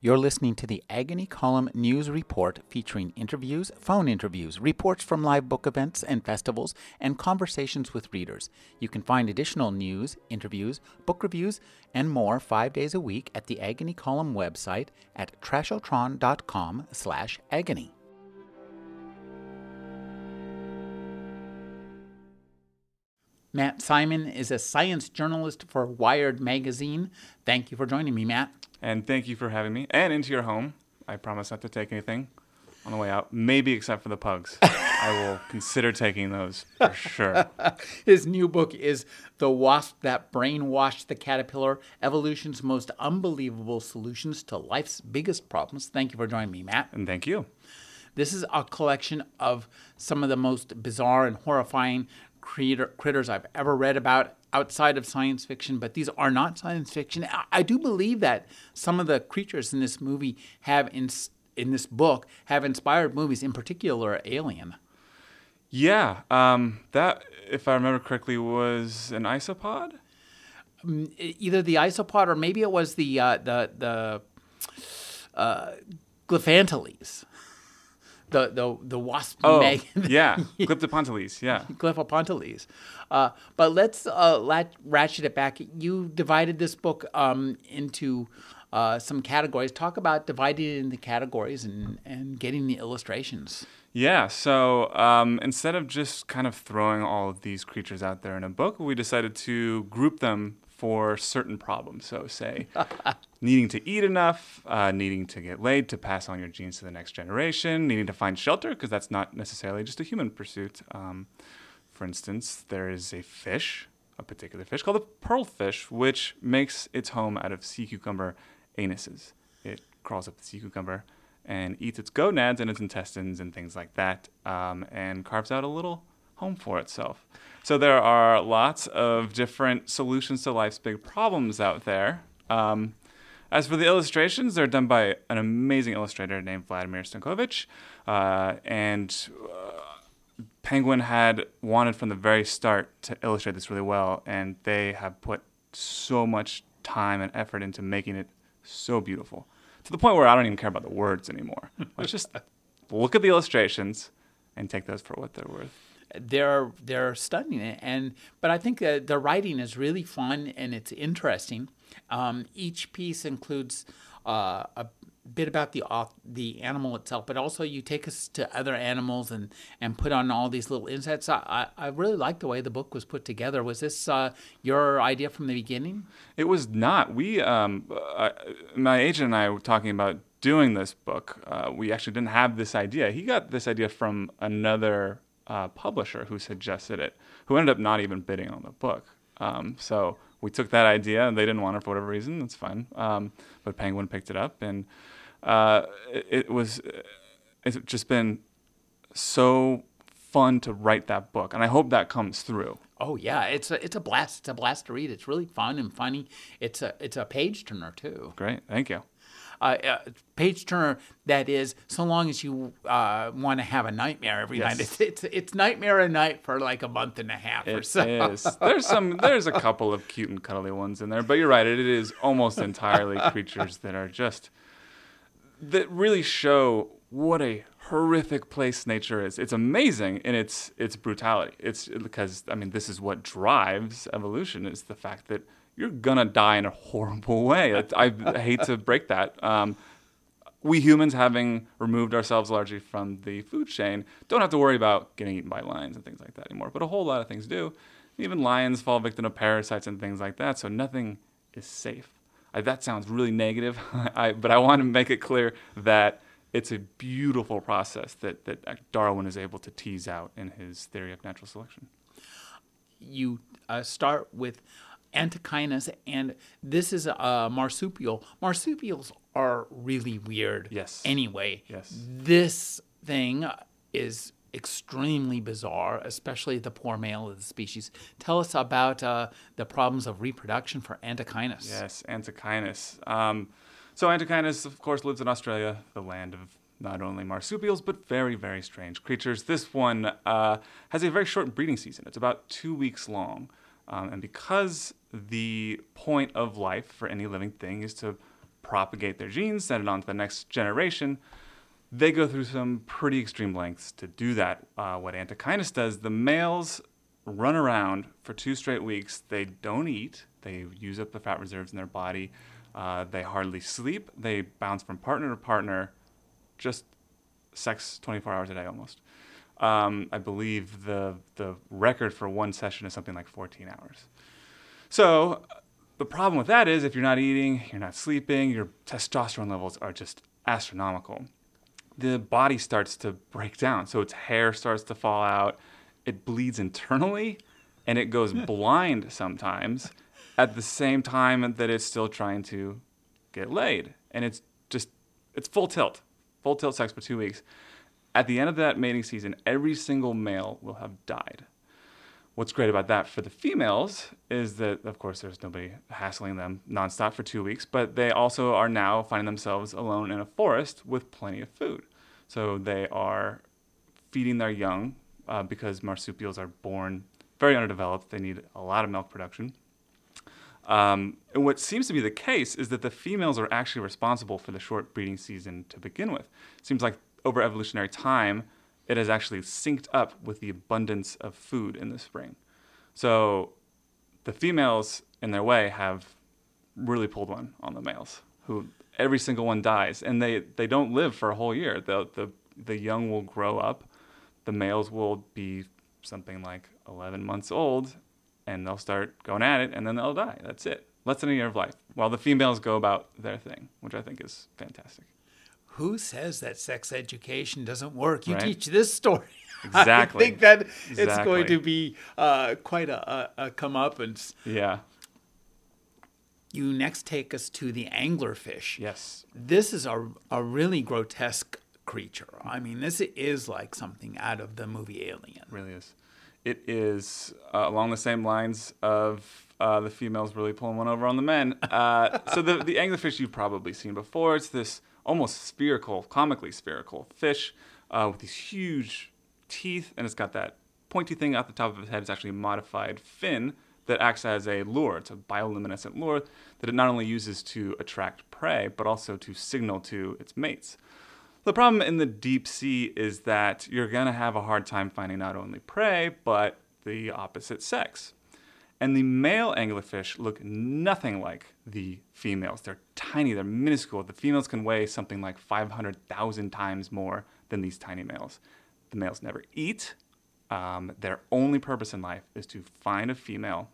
You're listening to the Agony Column News Report featuring interviews, phone interviews, reports from live book events and festivals, and conversations with readers. You can find additional news, interviews, book reviews, and more five days a week at the Agony Column website at trashotron.com slash agony. Matt Simon is a science journalist for Wired Magazine. Thank you for joining me, Matt. And thank you for having me. And into your home. I promise not to take anything on the way out, maybe except for the pugs. I will consider taking those for sure. His new book is The Wasp That Brainwashed the Caterpillar Evolution's Most Unbelievable Solutions to Life's Biggest Problems. Thank you for joining me, Matt. And thank you. This is a collection of some of the most bizarre and horrifying creator, critters I've ever read about outside of science fiction, but these are not science fiction. I, I do believe that some of the creatures in this movie have in in this book have inspired movies, in particular Alien. Yeah, um, that if I remember correctly was an isopod. Um, either the isopod or maybe it was the uh, the the uh, Glyphanteles the the the wasp oh, Meg. yeah, Glyptapanteles, yeah. Glyptapanteles. Uh, but let's uh, lat- ratchet it back. You divided this book um, into uh, some categories. Talk about dividing it into categories and, and getting the illustrations. Yeah, so um, instead of just kind of throwing all of these creatures out there in a book, we decided to group them for certain problems. So, say, needing to eat enough, uh, needing to get laid to pass on your genes to the next generation, needing to find shelter, because that's not necessarily just a human pursuit. Um, for instance, there is a fish, a particular fish called the pearlfish, which makes its home out of sea cucumber anuses. It crawls up the sea cucumber and eats its gonads and its intestines and things like that, um, and carves out a little home for itself. So there are lots of different solutions to life's big problems out there. Um, as for the illustrations, they're done by an amazing illustrator named Vladimir Stankovic. Uh, and uh, Penguin had wanted from the very start to illustrate this really well, and they have put so much time and effort into making it so beautiful to the point where I don't even care about the words anymore. Let's just look at the illustrations and take those for what they're worth they're they're studying it and but I think the writing is really fun and it's interesting. Um, each piece includes uh, a bit about the the animal itself, but also you take us to other animals and and put on all these little insights. I, I really like the way the book was put together. Was this uh, your idea from the beginning? It was not. We um, uh, my agent and I were talking about doing this book. Uh, we actually didn't have this idea. He got this idea from another uh, publisher who suggested it, who ended up not even bidding on the book. Um, so we took that idea, and they didn't want it for whatever reason. That's fine. Um, but Penguin picked it up, and uh, it, it, was. It's just been so fun to write that book, and I hope that comes through. Oh yeah, it's a it's a blast. It's a blast to read. It's really fun and funny. It's a it's a page turner too. Great, thank you uh, uh, page turner that is so long as you uh, want to have a nightmare every yes. night. It's, it's it's nightmare a night for like a month and a half it or so. Is. There's some there's a couple of cute and cuddly ones in there, but you're right. It is almost entirely creatures that are just that really show what a horrific place nature is. It's amazing in its its brutality. It's because I mean this is what drives evolution is the fact that you're gonna die in a horrible way. I, I hate to break that. Um, we humans, having removed ourselves largely from the food chain, don't have to worry about getting eaten by lions and things like that anymore. But a whole lot of things do. Even lions fall victim to parasites and things like that. So nothing is safe. I, that sounds really negative, I, but I want to make it clear that it's a beautiful process that, that Darwin is able to tease out in his theory of natural selection. You uh, start with Antechinus, and this is a marsupial. Marsupials are really weird. Yes. Anyway, yes. This thing is extremely bizarre, especially the poor male of the species. Tell us about uh, the problems of reproduction for Antechinus. Yes, Antechinus. Um, so Antechinus, of course, lives in Australia, the land of not only marsupials but very, very strange creatures. This one uh, has a very short breeding season. It's about two weeks long. Um, and because the point of life for any living thing is to propagate their genes, send it on to the next generation. They go through some pretty extreme lengths to do that. Uh, what Antechinus does, the males run around for two straight weeks. They don't eat. They use up the fat reserves in their body. Uh, they hardly sleep. They bounce from partner to partner, just sex 24 hours a day almost. Um, I believe the the record for one session is something like 14 hours. So the problem with that is if you're not eating, you're not sleeping, your testosterone levels are just astronomical. The body starts to break down, so its hair starts to fall out. It bleeds internally, and it goes blind sometimes. At the same time that it's still trying to get laid, and it's just it's full tilt, full tilt sex for two weeks. At the end of that mating season, every single male will have died. What's great about that for the females is that, of course, there's nobody hassling them nonstop for two weeks, but they also are now finding themselves alone in a forest with plenty of food. So they are feeding their young uh, because marsupials are born very underdeveloped. They need a lot of milk production. Um, and what seems to be the case is that the females are actually responsible for the short breeding season to begin with. It seems like over evolutionary time, it has actually synced up with the abundance of food in the spring. So the females, in their way, have really pulled one on the males, who every single one dies, and they, they don't live for a whole year. The, the, the young will grow up, the males will be something like 11 months old, and they'll start going at it, and then they'll die. That's it. Less than a year of life, while the females go about their thing, which I think is fantastic who says that sex education doesn't work? You Right. teach this story. Exactly. I think that it's going to be uh, quite a, a, a comeuppance. Yeah. You next take us to the anglerfish. Yes. This is a, a really grotesque creature. I mean, this is like something out of the movie Alien. really is. It is uh, along the same lines of uh, the females really pulling one over on the men. Uh, so the the anglerfish you've probably seen before. It's this almost spherical, comically spherical fish uh, with these huge teeth, and it's got that pointy thing at the top of its head. It's actually a modified fin that acts as a lure. It's a bioluminescent lure that it not only uses to attract prey, but also to signal to its mates. The problem in the deep sea is that you're going to have a hard time finding not only prey, but the opposite sex. And the male anglerfish look nothing like the females. They're tiny, they're minuscule. The females can weigh something like 500,000 times more than these tiny males. The males never eat. Um, their only purpose in life is to find a female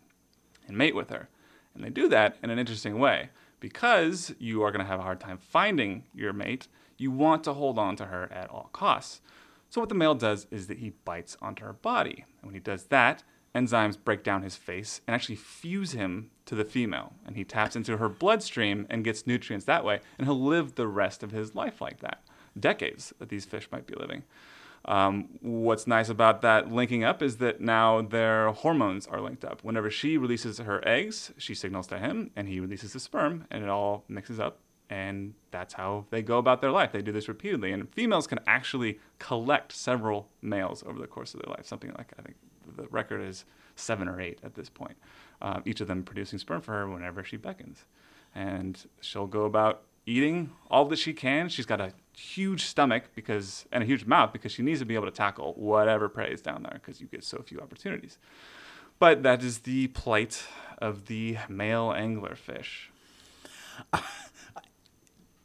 and mate with her. And they do that in an interesting way. Because you are going to have a hard time finding your mate, you want to hold on to her at all costs. So, what the male does is that he bites onto her body. And when he does that, enzymes break down his face and actually fuse him to the female. And he taps into her bloodstream and gets nutrients that way. And he'll live the rest of his life like that. Decades that these fish might be living. Um, what's nice about that linking up is that now their hormones are linked up. Whenever she releases her eggs, she signals to him, and he releases the sperm, and it all mixes up. And that's how they go about their life. They do this repeatedly. And females can actually collect several males over the course of their life. Something like, I think the record is seven or eight at this point. Uh, each of them producing sperm for her whenever she beckons. And she'll go about eating all that she can. She's got a huge stomach because and a huge mouth because she needs to be able to tackle whatever prey is down there because you get so few opportunities. But that is the plight of the male anglerfish.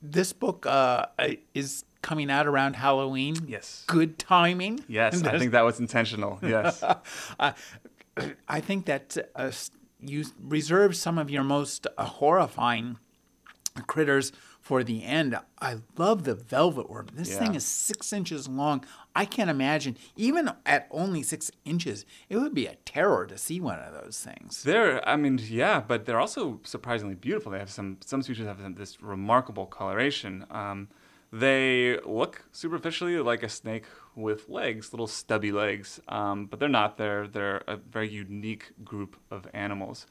This book uh, is coming out around Halloween. Yes. Good timing. Yes, I think that was intentional. Yes. Uh, I think that uh, you reserve some of your most uh, horrifying critters for the end. I love the velvet worm. This thing is six inches long. I can't imagine, even at only six inches, it would be a terror to see one of those things. They're, I mean, yeah, but they're also surprisingly beautiful. They have some, some species have this remarkable coloration. Um, they look superficially like a snake with legs, little stubby legs, um, but they're not. They're, they're a very unique group of animals.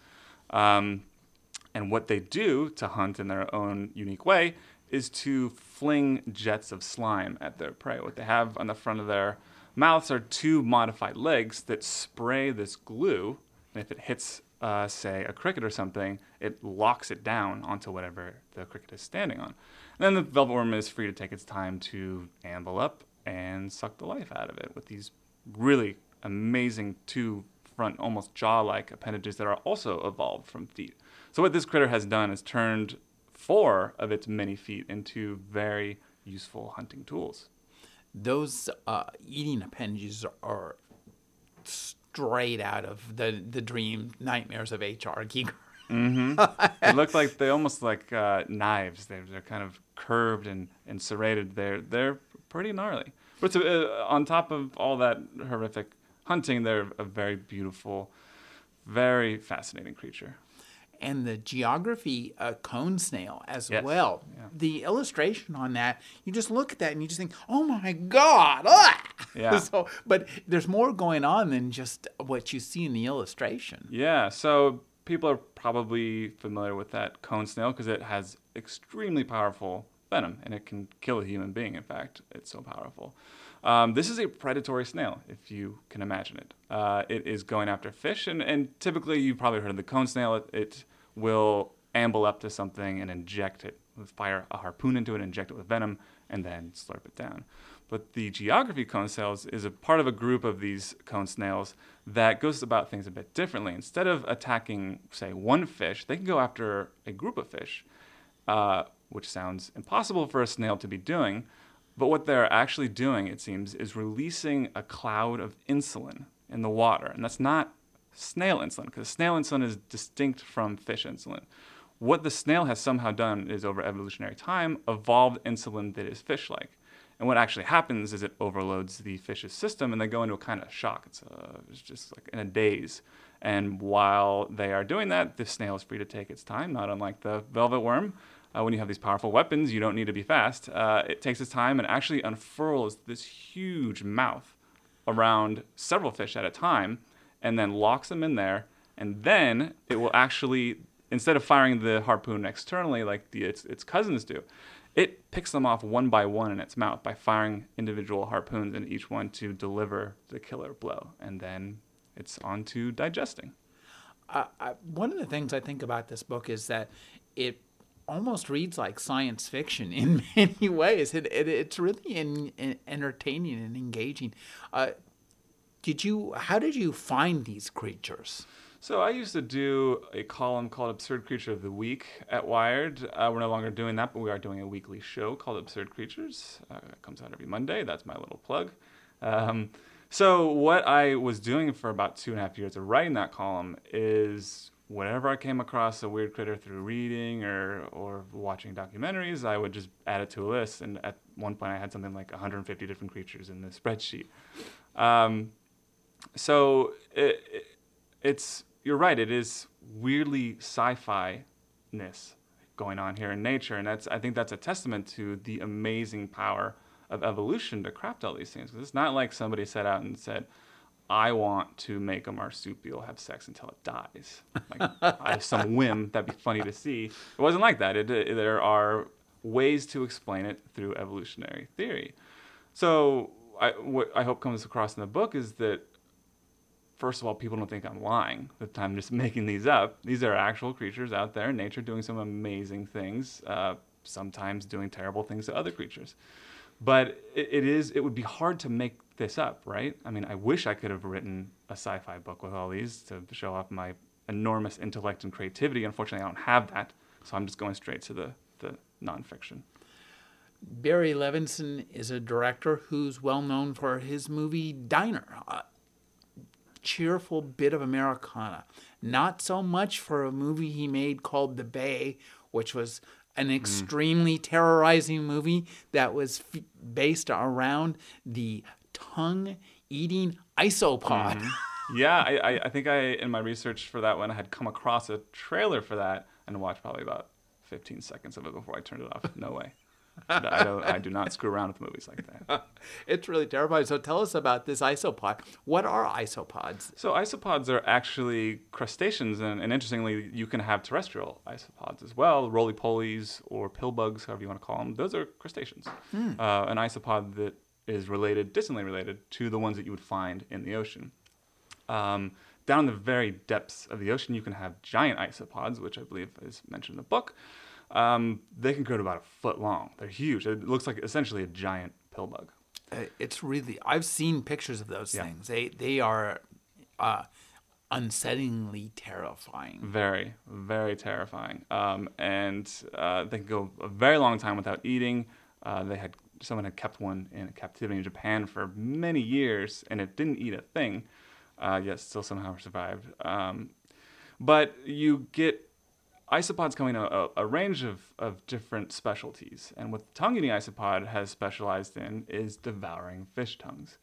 Um, and what they do to hunt in their own unique way is to fling jets of slime at their prey. What they have on the front of their mouths are two modified legs that spray this glue. And if it hits uh, say, a cricket or something, it locks it down onto whatever the cricket is standing on. And then the velvet worm is free to take its time to amble up and suck the life out of it with these really amazing two front, almost jaw-like appendages that are also evolved from feet. So what this critter has done is turned four of its many feet into very useful hunting tools. Those uh, eating appendages are straight out of the the dream nightmares of H.R. Giger. Mm-hmm. they look like they almost like uh, knives. They're they're kind of curved and, and serrated. They're they're pretty gnarly. But uh, on top of all that horrific hunting, they're a very beautiful, very fascinating creature. And the geography uh, cone snail as Yes. well. Yeah. The illustration on that, you just look at that and you just think, "Oh my God!" Ah! Yeah. so, but there's more going on than just what you see in the illustration. Yeah, so people are probably familiar with that cone snail because it has extremely powerful venom and it can kill a human being. In fact, it's so powerful. Um, this is a predatory snail, if you can imagine it. Uh, it is going after fish, and, and typically you've probably heard of the cone snail. It, it will amble up to something and inject it, fire a harpoon into it, inject it with venom, and then slurp it down. But the geography cone snails is a part of a group of these cone snails that goes about things a bit differently. Instead of attacking, say, one fish, they can go after a group of fish, uh, which sounds impossible for a snail to be doing. But what they're actually doing, it seems, is releasing a cloud of insulin in the water. And that's not snail insulin, because snail insulin is distinct from fish insulin. What the snail has somehow done is, over evolutionary time, evolved insulin that is fish like. And what actually happens is it overloads the fish's system and they go into a kind of shock. It's, uh, it's just like in a daze. And while they are doing that, the snail is free to take its time, not unlike the velvet worm. Uh, when you have these powerful weapons, you don't need to be fast. Uh, it takes its time and actually unfurls this huge mouth around several fish at a time and then locks them in there. And then it will actually, instead of firing the harpoon externally like the, its, its cousins do, it picks them off one by one in its mouth by firing individual harpoons in each one to deliver the killer blow. And then it's on to digesting. uh, I, one of the things I think about this book is that it almost reads like science fiction in many ways. It, it, it's really in, in entertaining and engaging. Uh, did you? How did you find these creatures? So I used to do a column called Absurd Creature of the Week at Wired. Uh, we're no longer doing that, but we are doing a weekly show called Absurd Creatures. Uh, it comes out every Monday. That's my little plug. Um, so what I was doing for about two and a half years of writing that column is whenever I came across a weird critter through reading or, or watching documentaries, I would just add it to a list. And at one point, I had something like 150 different creatures in the spreadsheet. Um, so it, it, it's you're right. It is weirdly sci-fi ness going on here in nature, and that's I think that's a testament to the amazing power of evolution to craft all these things. 'Cause it's not like somebody set out and said, "I want to make a marsupial have sex until it dies." Like out of some whim, that'd be funny to see. It wasn't like that. It, it- there are ways to explain it through evolutionary theory. So I, what I hope comes across in the book is that first of all, people don't think I'm lying, that I'm just making these up. These are actual creatures out there in nature doing some amazing things, uh, sometimes doing terrible things to other creatures. But it, it is, it would be hard to make this up, right? I mean, I wish I could have written a sci fi book with all these to show off my enormous intellect and creativity. Unfortunately, I don't have that. So I'm just going straight to the, the nonfiction. Barry Levinson is a director who's well known for his movie Diner, a cheerful bit of Americana. Not so much for a movie he made called The Bay, which was an mm-hmm. extremely terrorizing movie that was f- based around the tongue eating isopod. Mm-hmm. yeah, I, I, I think I in my research for that one I had come across a trailer for that and watched probably about 15 seconds of it before I turned it off. No way. I don't. I do not screw around with movies like that. It's really terrifying. So tell us about this isopod. What are isopods? So isopods are actually crustaceans, and, and interestingly, you can have terrestrial isopods as well, roly-polies or pillbugs, however you want to call them. Those are crustaceans. Uh, an isopod that is related, distantly related, to the ones that you would find in the ocean. Um, down in the very depths of the ocean, you can have giant isopods, which I believe is mentioned in the book. Um, they can grow to about a foot long. They're huge. It looks like essentially a giant pill bug. Uh, It's really I've seen pictures of those Yeah. things. They they are uh, unsettlingly terrifying. Very, very terrifying. Um, and uh, they can go a very long time without eating. Uh, they had someone had kept one in captivity in Japan for many years, and it didn't eat a thing. Uh, yet still somehow survived. Um, but you get isopods coming in a, a range of, of different specialties. And what the tongue eating isopod has specialized in is devouring fish tongues.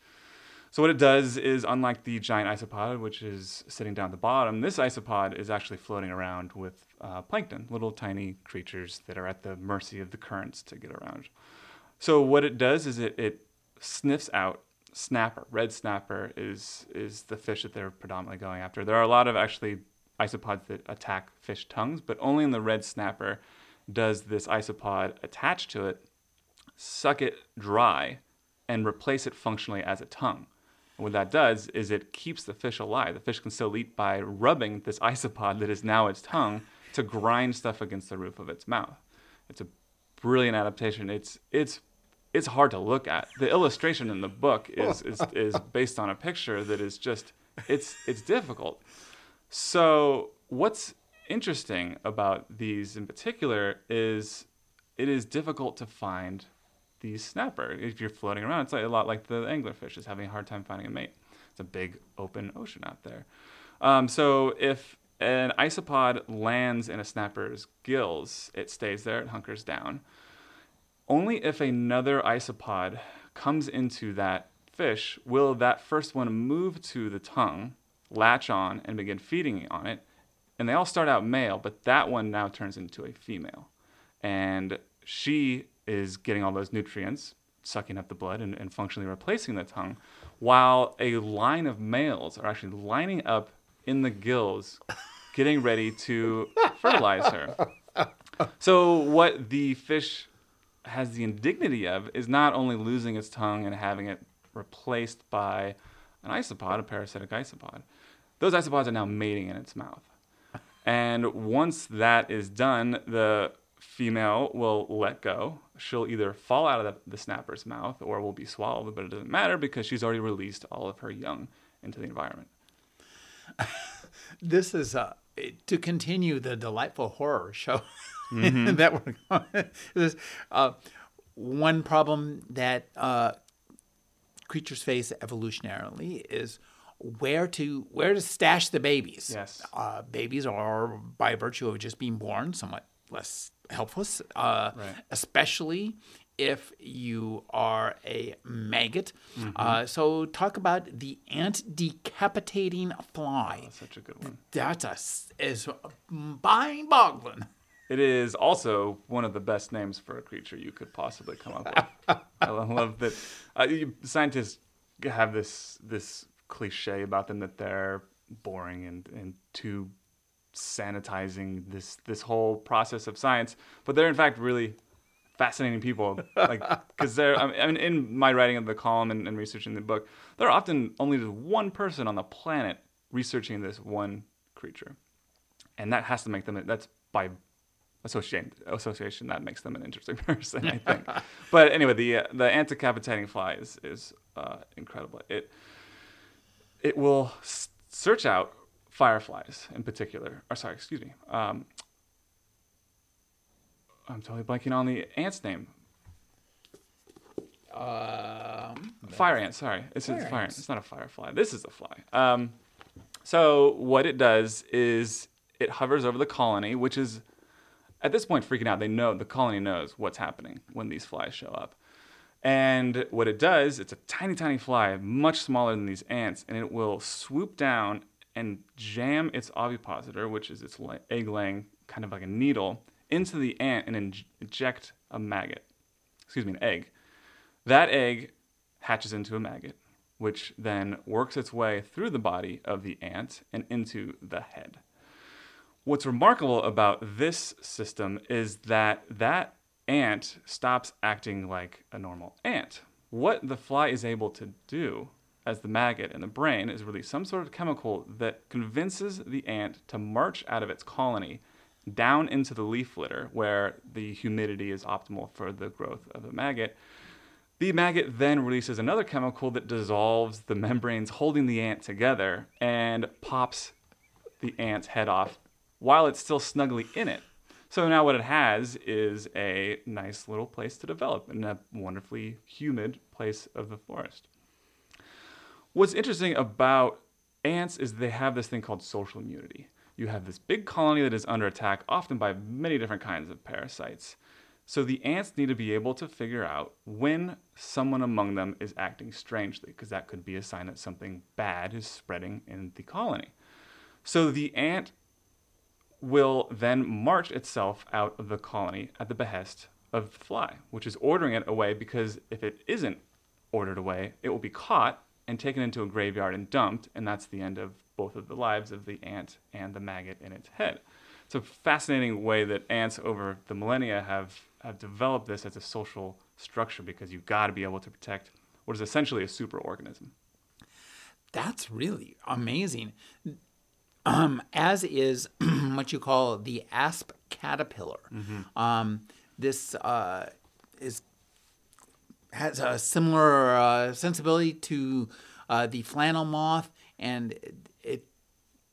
So what it does is, unlike the giant isopod, which is sitting down at the bottom, this isopod is actually floating around with uh, plankton, little tiny creatures that are at the mercy of the currents to get around. So what it does is it, it sniffs out snapper. Red snapper is is the fish that they're predominantly going after. There are a lot of actually isopods that attack fish tongues, but only in the red snapper does this isopod attach to it, suck it dry, and replace it functionally as a tongue. And what that does is it keeps the fish alive. The fish can still eat by rubbing this isopod that is now its tongue to grind stuff against the roof of its mouth. It's a brilliant adaptation. It's it's it's hard to look at. The illustration in the book is is, is based on a picture that is just it's it's difficult. So what's interesting about these in particular is it is difficult to find these snapper. If you're floating around, it's a lot like the anglerfish is having a hard time finding a mate. It's a big open ocean out there. Um, so if an isopod lands in a snapper's gills, it stays there, it hunkers down. Only if another isopod comes into that fish will that first one move to the tongue, latch on, and begin feeding on it. And they all start out male, but that one now turns into a female. And she is getting all those nutrients, sucking up the blood and, and functionally replacing the tongue, while a line of males are actually lining up in the gills, getting ready to fertilize her. So, what the fish has the indignity of is not only losing its tongue and having it replaced by an isopod, a parasitic isopod. Those isopods are now mating in its mouth. And once that is done, the female will let go. She'll either fall out of the, the snapper's mouth or will be swallowed, but it doesn't matter because she's already released all of her young into the environment. This is uh, to continue the delightful horror show that we're going. This, uh, one problem that uh, creatures face evolutionarily is where to where to stash the babies. Yes. uh, babies are by virtue of just being born somewhat less helpless, uh, Right. especially if you are a maggot. Mm-hmm. Uh, so talk about the ant decapitating fly. That's such a good one. That's a s- is mind boggling. It is also one of the best names for a creature you could possibly come up with. I lo- love that uh, you, scientists have this this cliche about them that they're boring and, and too sanitizing this this whole process of science, but they're in fact really fascinating people. Like because they're I mean- in my writing of the column and, and researching the book, there are often only just one person on the planet researching this one creature, and that has to make them that's by association association that makes them an interesting person, I think. but anyway, the uh, the anticapitating fly is is uh, incredible. It it will s- search out fireflies in particular. Or sorry, excuse me. Um, I'm totally blanking on the ant's name. Um, Fire ant. Sorry, it's, Fire fire ant. It's not a firefly. This is a fly. Um, so what it does is it hovers over the colony, which is at this point freaking out. They know the colony knows what's happening when these flies show up. And what it does, it's a tiny, tiny fly, much smaller than these ants, and it will swoop down and jam its ovipositor, which is its egg laying kind of like a needle, into the ant and inj- inject a maggot. Excuse me, an egg. That egg hatches into a maggot, which then works its way through the body of the ant and into the head. What's remarkable about this system is that that ant stops acting like a normal ant. What the fly is able to do as the maggot in the brain is release some sort of chemical that convinces the ant to march out of its colony down into the leaf litter where the humidity is optimal for the growth of the maggot. The maggot then releases another chemical that dissolves the membranes holding the ant together and pops the ant's head off while it's still snugly in it. So now what it has is a nice little place to develop in a wonderfully humid place of the forest. What's interesting about ants is they have this thing called social immunity. You have this big colony that is under attack, often by many different kinds of parasites. So the ants need to be able to figure out when someone among them is acting strangely, because that could be a sign that something bad is spreading in the colony. So the ant will then march itself out of the colony at the behest of the fly, which is ordering it away because if it isn't ordered away, it will be caught and taken into a graveyard and dumped, and that's the end of both of the lives of the ant and the maggot in its head. It's a fascinating way that ants over the millennia have, have developed this as a social structure because you've got to be able to protect what is essentially a superorganism. That's really amazing. Um, as is what you call the asp caterpillar. Mm-hmm. Um, this uh, is has a similar uh, sensibility to uh, the flannel moth, and it, it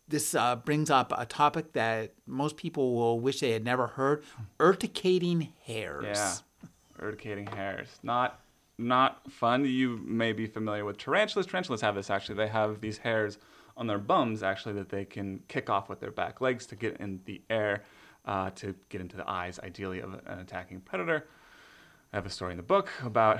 this uh, brings up a topic that most people will wish they had never heard: urticating hairs. Yeah, urticating hairs. Not not fun. You may be familiar with tarantulas. Tarantulas have this actually. They have these hairs on their bums actually that they can kick off with their back legs to get in the air uh, to get into the eyes, ideally, of an attacking predator. I have a story in the book about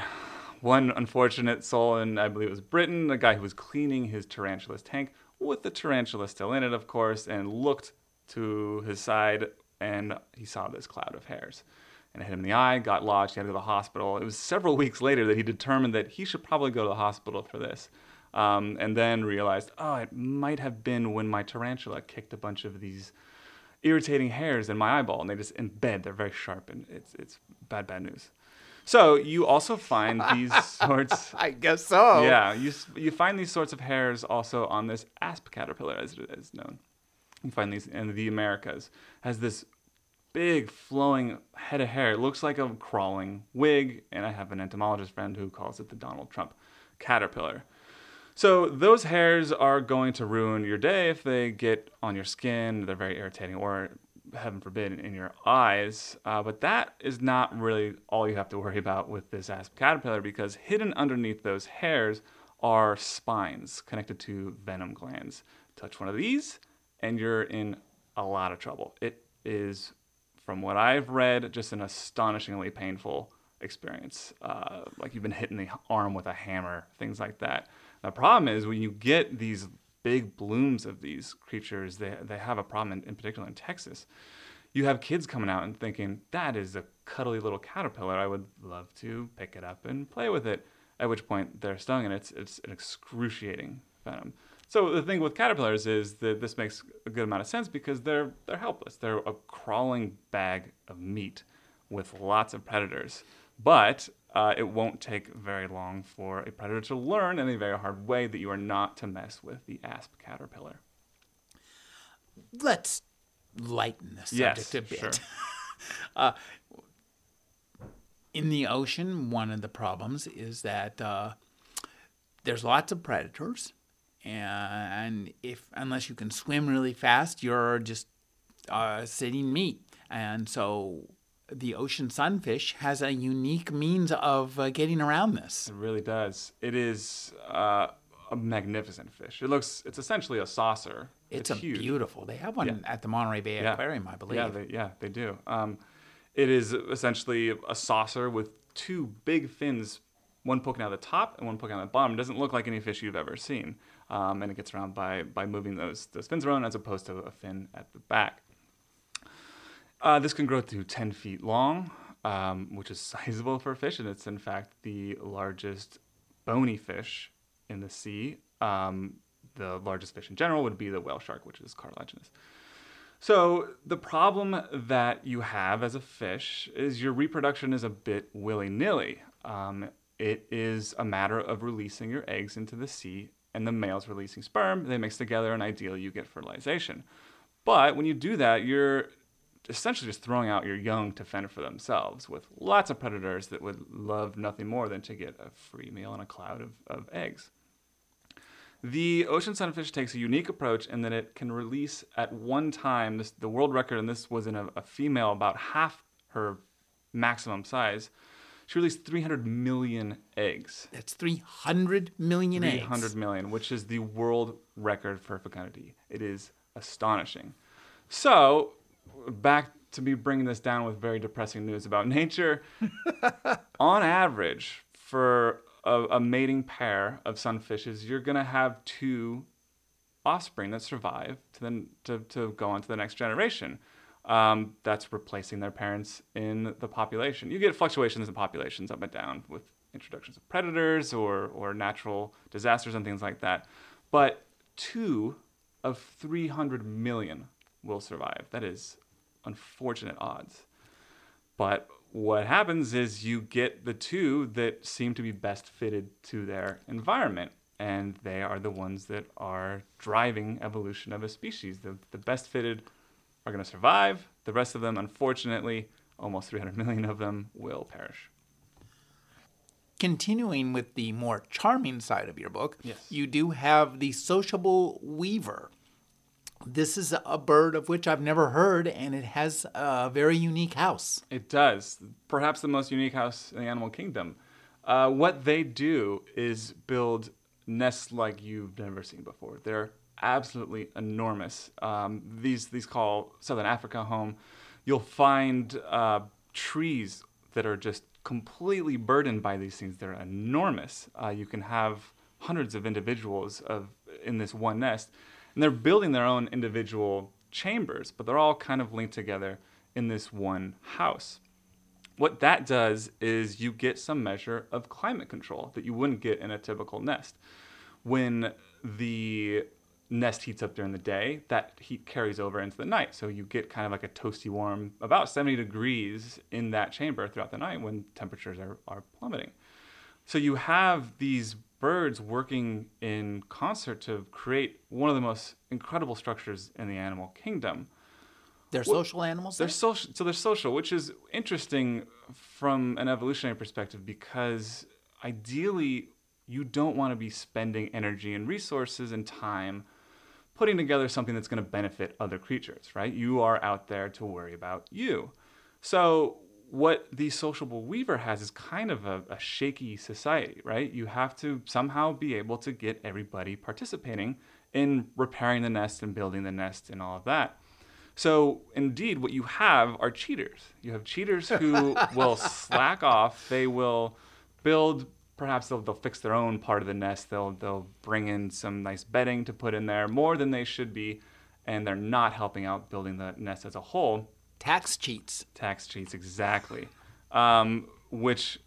one unfortunate soul in, I believe it was Britain, a guy who was cleaning his tarantula's tank with the tarantula still in it, of course, and looked to his side and he saw this cloud of hairs. And it hit him in the eye, got lodged, he had to go to the hospital. It was several weeks later that he determined that he should probably go to the hospital for this. Um, and then realized, oh, it might have been when my tarantula kicked a bunch of these irritating hairs in my eyeball, and they just embed. They're very sharp, and it's it's bad, bad news. So you also find these sorts. I guess so. Yeah, you you find these sorts of hairs also on this asp caterpillar, as it is known. You find these in the Americas. Has this big flowing head of hair. It looks like a crawling wig, and I have an entomologist friend who calls it the Donald Trump caterpillar. So those hairs are going to ruin your day if they get on your skin. They're very irritating, or heaven forbid, in your eyes. Uh, but that is not really all you have to worry about with this asp caterpillar because hidden underneath those hairs are spines connected to venom glands. Touch one of these, and you're in a lot of trouble. It is, from what I've read, just an astonishingly painful experience. Uh, like you've been hitting the arm with a hammer, things like that. The problem is when you get these big blooms of these creatures, they, they have a problem, in, in particular in Texas. You have kids coming out and thinking, that is a cuddly little caterpillar. I would love to pick it up and play with it. At which point they're stung, and it's, it's an excruciating venom. So the thing with caterpillars is that this makes a good amount of sense because they're they're helpless. They're a crawling bag of meat with lots of predators. But uh, it won't take very long for a predator to learn in a very hard way that you are not to mess with the asp caterpillar. Let's lighten the Yes, subject a bit. sure. uh, in the ocean, one of the problems is that uh, there's lots of predators, and if unless you can swim really fast, you're just uh, sitting meat, and so the ocean sunfish has a unique means of uh, getting around this. It really does. It is uh, a magnificent fish. It looks. It's essentially a saucer. It's, a huge. beautiful. They have one Yeah. at the Monterey Bay Yeah. Aquarium, I believe. Yeah, they, yeah, they do. Um, it is essentially a saucer with two big fins, one poking out the top and one poking out the bottom. It doesn't look like any fish you've ever seen, um, and it gets around by by moving those those fins around as opposed to a fin at the back. Uh, this can grow to 10 feet long, um, which is sizable for a fish, and it's in fact the largest bony fish in the sea. Um, the largest fish in general would be the whale shark, which is cartilaginous. So the problem that you have as a fish is your reproduction is a bit willy nilly. Um, it is a matter of releasing your eggs into the sea and the male's releasing sperm. They mix together, and ideally you get fertilization. But when you do that, you're essentially just throwing out your young to fend for themselves with lots of predators that would love nothing more than to get a free meal and a cloud of, of eggs. The ocean sunfish takes a unique approach in that it can release at one time this, the world record, and this was in a, a female about half her maximum size. She released 300 million eggs. That's 300 million 300 eggs. million, which is the world record for fecundity. It is astonishing. So, back to me bringing this down with very depressing news about nature. On average, for a, a mating pair of sunfishes, you're going to have two offspring that survive to then to, to go on to the next generation. Um, that's replacing their parents in the population. You get fluctuations in populations up and down with introductions of predators or or natural disasters and things like that. But two of 300 million will survive. That is unfortunate odds. But what happens is you get the two that seem to be best fitted to their environment. And they are the ones that are driving evolution of a species. The, the best fitted are going to survive. The rest of them, unfortunately, almost 300 million of them will perish. Continuing with the more charming side of your book, Yes. you do have the sociable weaver. This is a bird of which I've never heard, and it has a very unique house. It does. Perhaps the most unique house in the animal kingdom. Uh, what they do is build nests like you've never seen before. They're absolutely enormous. Um, these these call Southern Africa home. You'll find uh, trees that are just completely burdened by these things. They're enormous. Uh, you can have hundreds of individuals of in this one nest, and they're building their own individual chambers, but they're all kind of linked together in this one house. What that does is you get some measure of climate control that you wouldn't get in a typical nest. When the nest heats up during the day, that heat carries over into the night. So you get kind of like a toasty warm, about 70 degrees in that chamber throughout the night when temperatures are, are plummeting. So you have these birds working in concert to create one of the most incredible structures in the animal kingdom. They're social animals. They're then? social, so they're social, which is interesting from an evolutionary perspective because ideally you don't want to be spending energy and resources and time putting together something that's going to benefit other creatures, right? You are out there to worry about you. So what the sociable weaver has is kind of a, a shaky society, right? You have to somehow be able to get everybody participating in repairing the nest and building the nest and all of that. So, indeed, what you have are cheaters. You have cheaters who will slack off. They will build, perhaps they'll, they'll fix their own part of the nest. They'll, they'll bring in some nice bedding to put in there, more than they should be, and they're not helping out building the nest as a whole. Tax cheats. Tax cheats, exactly. Um, which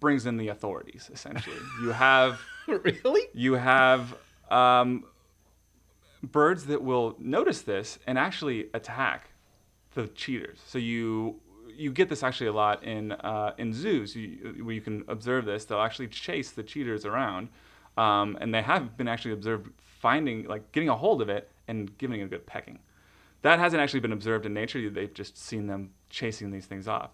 brings in the authorities, essentially. You have really? you have um, birds that will notice this and actually attack the cheaters. So you you get this actually a lot in uh, in zoos you, where you can observe this. They'll actually chase the cheaters around, um, and they have been actually observed finding like getting a hold of it and giving it a good pecking. That hasn't actually been observed in nature. They've just seen them chasing these things off,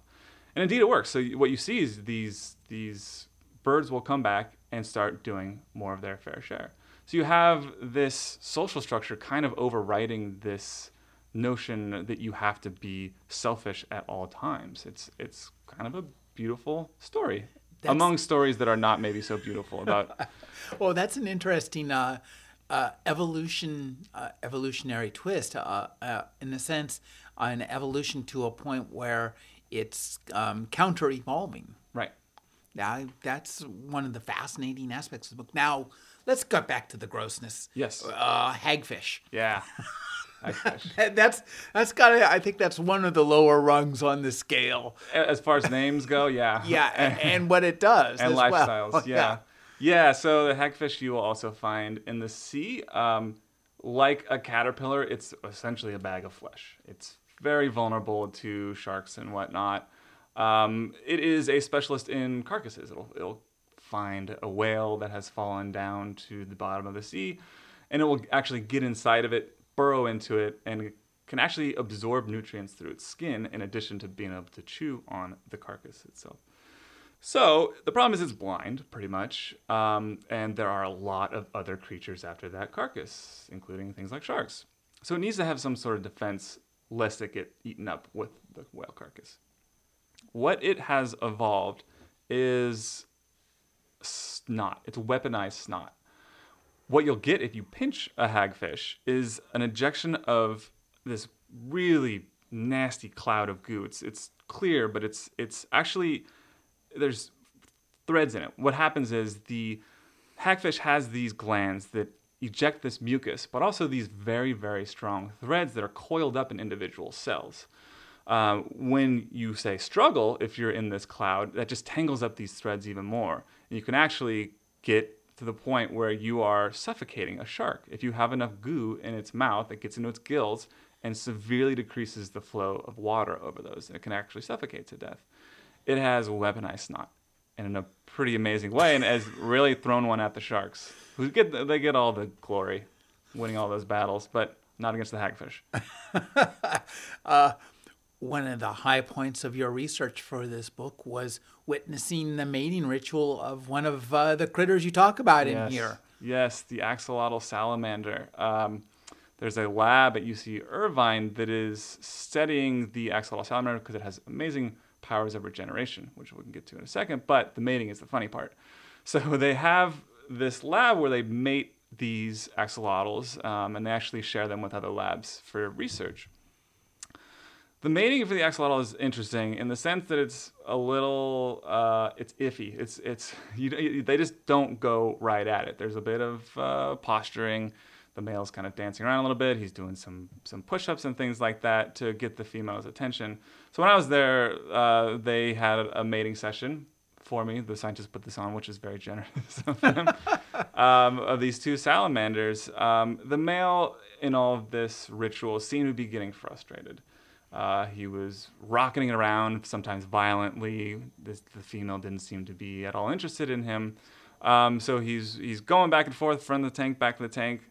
and indeed it works. So what you see is these these birds will come back and start doing more of their fair share. So you have this social structure kind of overriding this notion that you have to be selfish at all times. It's it's kind of a beautiful story That's- among stories that are not maybe so beautiful about Well, that's an interesting uh, uh, evolution, uh, evolutionary twist. Uh, uh, in a sense, an evolution to a point where it's um, counter evolving. right. Now, that's one of the fascinating aspects of the book. Now, let's get back to the grossness. Yes. Uh, hagfish. Yeah. Hagfish. That's that's got. I think that's one of the lower rungs on the scale. as far as names go, yeah. Yeah, and, and what it does and as well. lifestyles. Yeah. Yeah. So the hagfish you will also find in the sea. Um, like a caterpillar, it's essentially a bag of flesh. It's very vulnerable to sharks and whatnot. Um, it is a specialist in carcasses. It'll, it'll find a whale that has fallen down to the bottom of the sea, and it will actually get inside of it, burrow into it, and can actually absorb nutrients through its skin in addition to being able to chew on the carcass itself. So the problem is it's blind, pretty much, um, and there are a lot of other creatures after that carcass, including things like sharks. So it needs to have some sort of defense lest it get eaten up with the whale carcass. What it has evolved is snot. It's weaponized snot. What you'll get if you pinch a hagfish is an ejection of this really nasty cloud of goo. It's it's clear, but it's it's actually there's threads in it. What happens is the hagfish has these glands that eject this mucus, but also these very, very strong threads that are coiled up in individual cells. Uh, when you say struggle, if you're in this cloud, that just tangles up these threads even more. And you can actually get to the point where you are suffocating a shark. If you have enough goo in its mouth it gets into its gills and severely decreases the flow of water over those, it can actually suffocate to death. It has weaponized snot and in a pretty amazing way and has really thrown one at the sharks who get they get all the glory, winning all those battles, but not against the hagfish. uh, one of the high points of your research for this book was witnessing the mating ritual of one of uh, the critters you talk about yes. in here. Yes, the axolotl salamander. Um, there's a lab at UC Irvine that is studying the axolotl salamander because it has amazing powers of regeneration, which we can get to in a second. But the mating is the funny part. So they have this lab where they mate these axolotls um, and they actually share them with other labs for research. The mating for the axolotl is interesting in the sense that it's a little, uh, it's iffy. It's it's you, they just don't go right at it. There's a bit of uh, posturing. The male's kind of dancing around a little bit. He's doing some some push-ups and things like that to get the female's attention. So when I was there, uh, they had a mating session for me. The scientists put this on, which is very generous of them. um, of these two salamanders, um, the male in all of this ritual seemed to be getting frustrated. Uh, he was rocketing around, sometimes violently. This, the female didn't seem to be at all interested in him. Um, so he's he's going back and forth, front of the tank, back to the tank.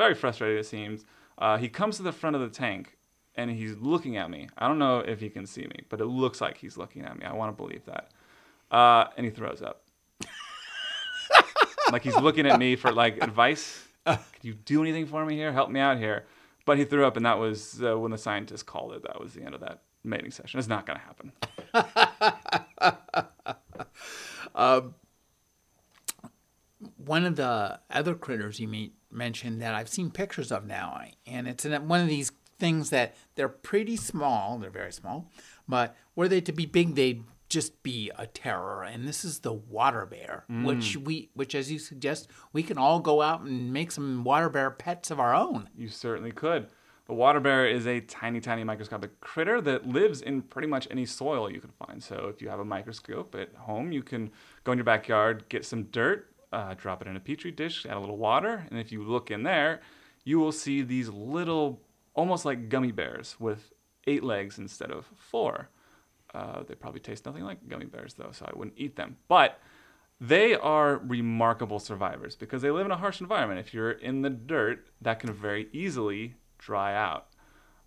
Very frustrated, it seems. Uh, he comes to the front of the tank and he's looking at me. I don't know if he can see me, but it looks like he's looking at me. I want to believe that uh, and he throws up. like he's looking at me for like advice. Can you do anything for me here? Help me out here. But he threw up, and that was uh, when the scientists called it. That was the end of that mating session. It's not going to happen. um, one of the other critters you mentioned that I've seen pictures of now, and it's one of these things that they're pretty small. They're very small, but were they to be big, they'd just be a terror. And this is the water bear, mm. which we, which as you suggest, we can all go out and make some water bear pets of our own. You certainly could. The water bear is a tiny, tiny microscopic critter that lives in pretty much any soil you can find. So if you have a microscope at home, you can go in your backyard, get some dirt, uh, drop it in a petri dish, add a little water, and if you look in there, you will see these little, almost like gummy bears with eight legs instead of four. Uh, they probably taste nothing like gummy bears, though, so I wouldn't eat them. But they are remarkable survivors because they live in a harsh environment. If you're in the dirt, that can very easily dry out.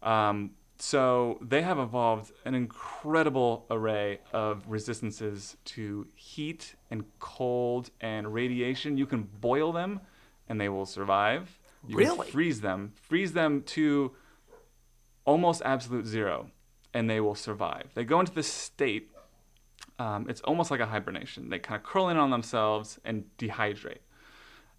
Um, so they have evolved an incredible array of resistances to heat and cold and radiation. You can boil them and they will survive. You really? freeze them. Freeze them to almost absolute zero and they will survive. They go into this state. Um, it's almost like a hibernation. They kind of curl in on themselves and dehydrate.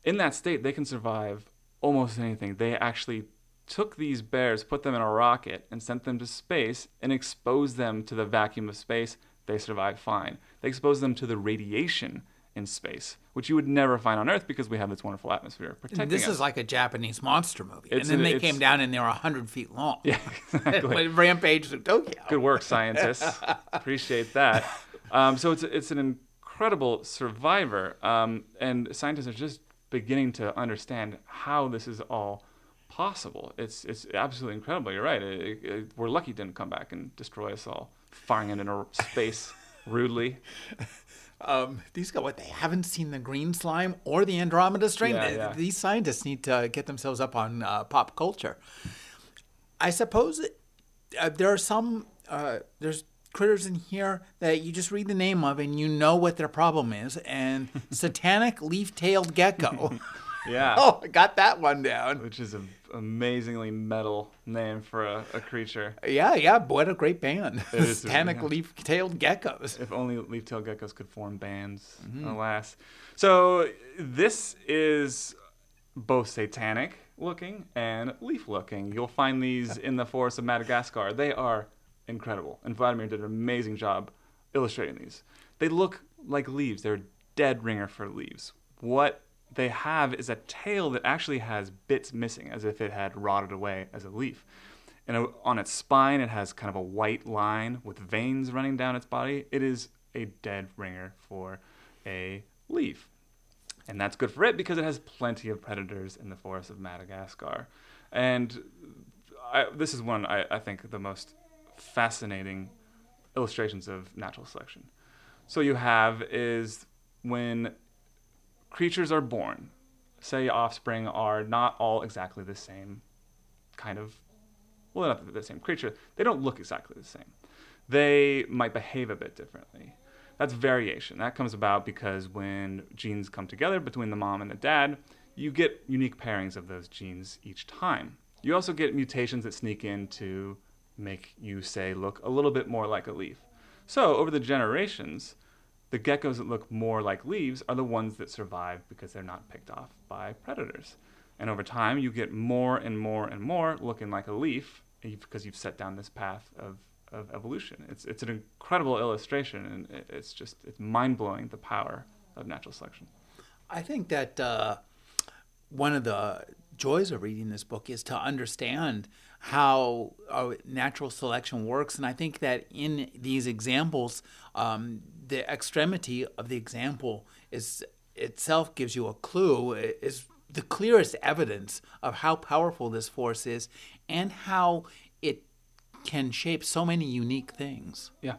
In that state, they can survive almost anything. They actually took these bears, put them in a rocket, and sent them to space and exposed them to the vacuum of space. They survived fine. They expose them to the radiation in space, which you would never find on Earth because we have this wonderful atmosphere protecting This us. is like a Japanese monster movie. It's and then they came down and they were 100 feet long. Yeah, exactly. Rampage to Tokyo. Good work, scientists. Appreciate that. Um, so it's, it's an incredible survivor. Um, and scientists are just beginning to understand how this is all possible. It's it's absolutely incredible. You're right. It, it, we're lucky it didn't come back and destroy us all, firing it into space rudely. Um, these guys, what they haven't seen the green slime or the Andromeda strain. Yeah, yeah. These scientists need to get themselves up on uh, pop culture. I suppose uh, there are some uh, there's critters in here that you just read the name of and you know what their problem is. And satanic leaf-tailed gecko. Yeah. oh, I got that one down. Which is an amazingly metal name for a, a creature. Yeah, yeah. What a great band. Satanic yeah. leaf-tailed geckos. If only leaf-tailed geckos could form bands, Mm-hmm. alas. So this is both satanic looking and leaf looking. You'll find these in the forests of Madagascar. They are incredible. And Vladimir did an amazing job illustrating these. They look like leaves. They're a dead ringer for leaves. What they have is a tail that actually has bits missing, as if it had rotted away as a leaf. And uh, on its spine, it has kind of a white line with veins running down its body. It is a dead ringer for a leaf. And that's good for it because it has plenty of predators in the forests of Madagascar. And I, this is one, I, I think, the most fascinating illustrations of natural selection. So you have is when creatures are born, say offspring are not all exactly the same kind of, well, not the same creature, they don't look exactly the same. They might behave a bit differently. That's variation. That comes about because when genes come together between the mom and the dad, you get unique pairings of those genes each time. You also get mutations that sneak in to make you, say, look a little bit more like a leaf. So, over the generations, the geckos that look more like leaves are the ones that survive because they're not picked off by predators. And over time, you get more and more and more looking like a leaf because you've set down this path of, of evolution. It's, it's an incredible illustration, and it's just it's mind blowing the power of natural selection. I think that uh, one of the joys of reading this book is to understand how uh, natural selection works. And I think that in these examples, um, the extremity of the example is itself gives you a clue, is the clearest evidence of how powerful this force is and how it can shape so many unique things. Yeah.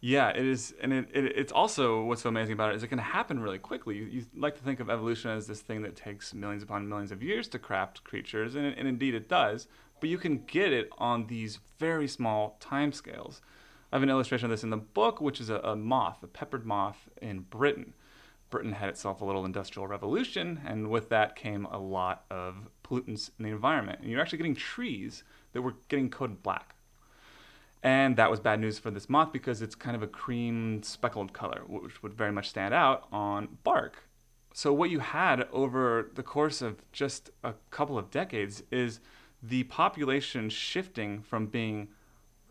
Yeah, it is, and it, it, it's also what's so amazing about it is it can happen really quickly. You, you like to think of evolution as this thing that takes millions upon millions of years to craft creatures, and, and indeed it does. But you can get it on these very small time scales. I have an illustration of this in the book, which is a, a moth, a peppered moth in Britain. Britain had itself a little industrial revolution, and with that came a lot of pollutants in the environment. And you're actually getting trees that were getting coated black. And that was bad news for this moth because it's kind of a cream speckled color, which would very much stand out on bark. So, what you had over the course of just a couple of decades is the population shifting from being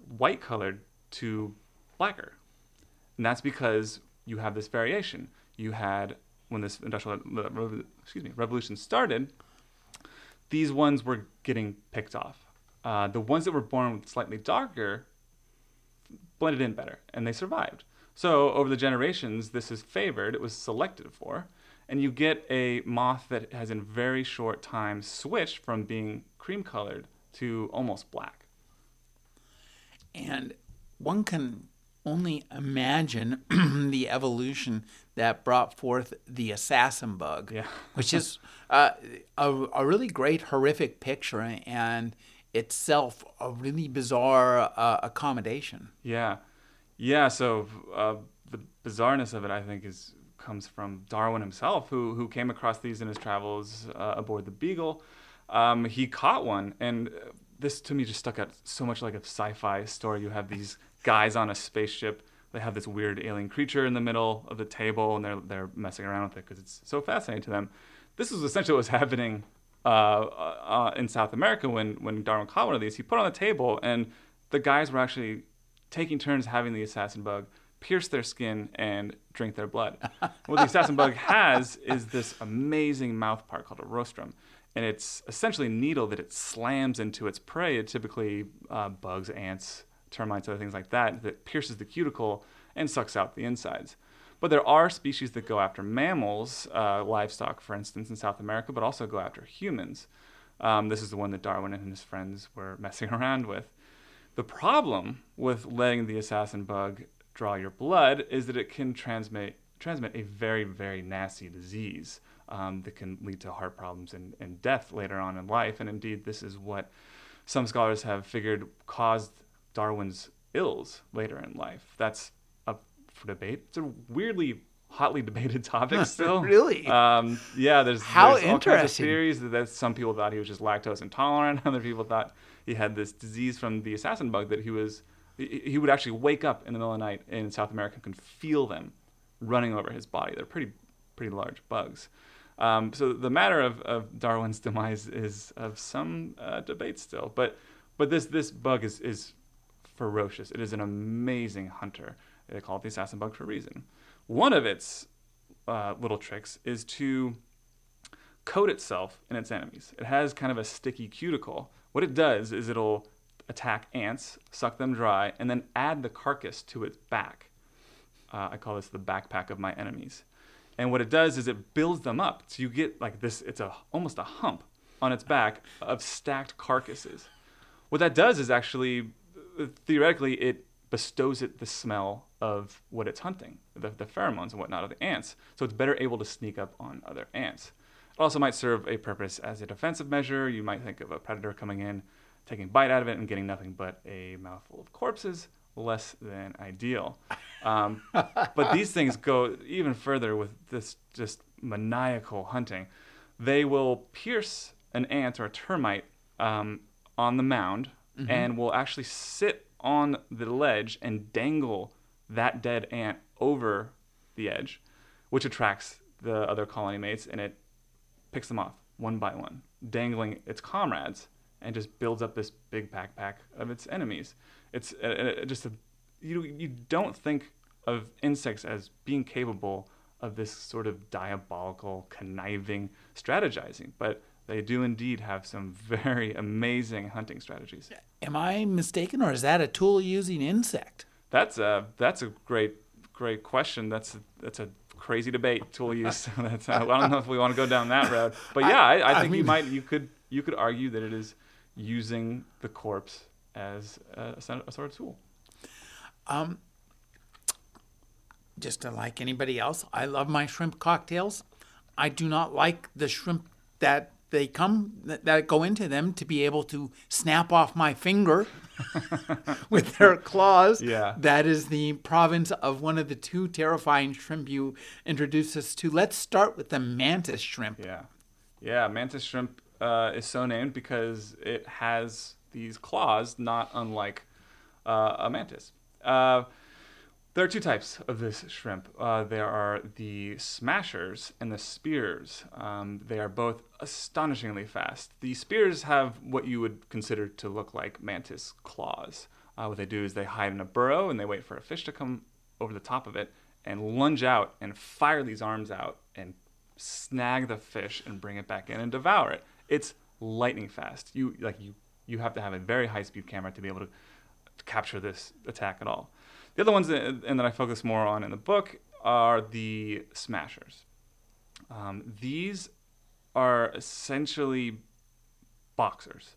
white colored to blacker. And that's because you have this variation. You had, when this industrial excuse me, revolution started, these ones were getting picked off. Uh, the ones that were born slightly darker blended in better and they survived. So over the generations, this is favored, it was selected for, and you get a moth that has in very short time switched from being cream colored to almost black. And one can only imagine the evolution that brought forth the assassin bug, Yeah. which is uh, a, a really great, horrific picture and itself a really bizarre uh, accommodation. Yeah, yeah. So uh, the bizarreness of it, I think, is comes from Darwin himself, who who came across these in his travels uh, aboard the Beagle. Um, he caught one, and this to me just stuck out so much like a sci-fi story. You have these guys on a spaceship. They have this weird alien creature in the middle of the table, and they're they're messing around with it because it's so fascinating to them. This is essentially what was happening uh, uh, in South America when when Darwin caught one of these. He put it on the table, and the guys were actually taking turns having the assassin bug pierce their skin and drink their blood. what the assassin bug has is this amazing mouth part called a rostrum, and it's essentially a needle that it slams into its prey. It typically uh, bugs, ants, termites, other things like that that pierces the cuticle and sucks out the insides. But there are species that go after mammals, uh, livestock, for instance, in South America, but also go after humans. Um, this is the one that Darwin and his friends were messing around with. The problem with letting the assassin bug draw your blood is that it can transmit transmit a very very nasty disease um, that can lead to heart problems and, and death later on in life. And indeed, this is what some scholars have figured caused Darwin's ills later in life. That's up for debate. It's a weirdly hotly debated topic still. really? Um, yeah, there's, How there's all kinds of theories that, that some people thought he was just lactose intolerant. Other people thought he had this disease from the assassin bug that he was he he would actually wake up in the middle of the night in South America and can feel them running over his body. They're pretty pretty large bugs. Um, so the matter of, of Darwin's demise is of some uh, debate still, but but this this bug is is ferocious. It is an amazing hunter. They call it the assassin bug for a reason. One of its uh, little tricks is to coat itself in its enemies. It has kind of a sticky cuticle. What it does is it'll attack ants, suck them dry, and then add the carcass to its back. Uh, I call this the backpack of my enemies. And what it does is it builds them up. So you get like this, it's a almost a hump on its back of stacked carcasses. What that does is actually, theoretically, it bestows it the smell of what it's hunting, the, the pheromones and whatnot of the ants. So it's better able to sneak up on other ants. It also might serve a purpose as a defensive measure. You might think of a predator coming in, taking a bite out of it, and getting nothing but a mouthful of corpses. Less than ideal. Um, but these things go even further with this just maniacal hunting. They will pierce an ant or a termite um, on the mound and will actually sit on the ledge and dangle that dead ant over the edge, which attracts the other colony mates and it picks them off one by one, dangling its comrades, and just builds up this big backpack of its enemies. It's uh, uh, just a you you don't think of insects as being capable of this sort of diabolical, conniving strategizing, but they do indeed have some very amazing hunting strategies. Am I mistaken, or is that a tool using insect? That's a that's a great great question. That's a, that's a crazy debate tool use. that's, I don't know if we want to go down that road, but yeah, I, I, I think you mean- might you could you could argue that it is using the corpse as a, a sort of tool. Um, just like anybody else, I love my shrimp cocktails. I do not like the shrimp that they come that, go into them to be able to snap off my finger with their claws. Yeah. That is the province of one of the two terrifying shrimp you introduced us to. Let's start with the mantis shrimp. Yeah, yeah. Mantis shrimp uh, is so named because it has these claws, not unlike uh, a mantis. Uh, there are two types of this shrimp. Uh, there are the smashers and the spears. Um, they are both astonishingly fast. The spears have what you would consider to look like mantis claws. Uh, what they do is they hide in a burrow and they wait for a fish to come over the top of it and lunge out and fire these arms out and snag the fish and bring it back in and devour it. It's lightning fast. You like you you have to have a very high speed camera to be able to capture this attack at all. The other ones that, and that I focus more on in the book are the smashers. Um, these are essentially boxers.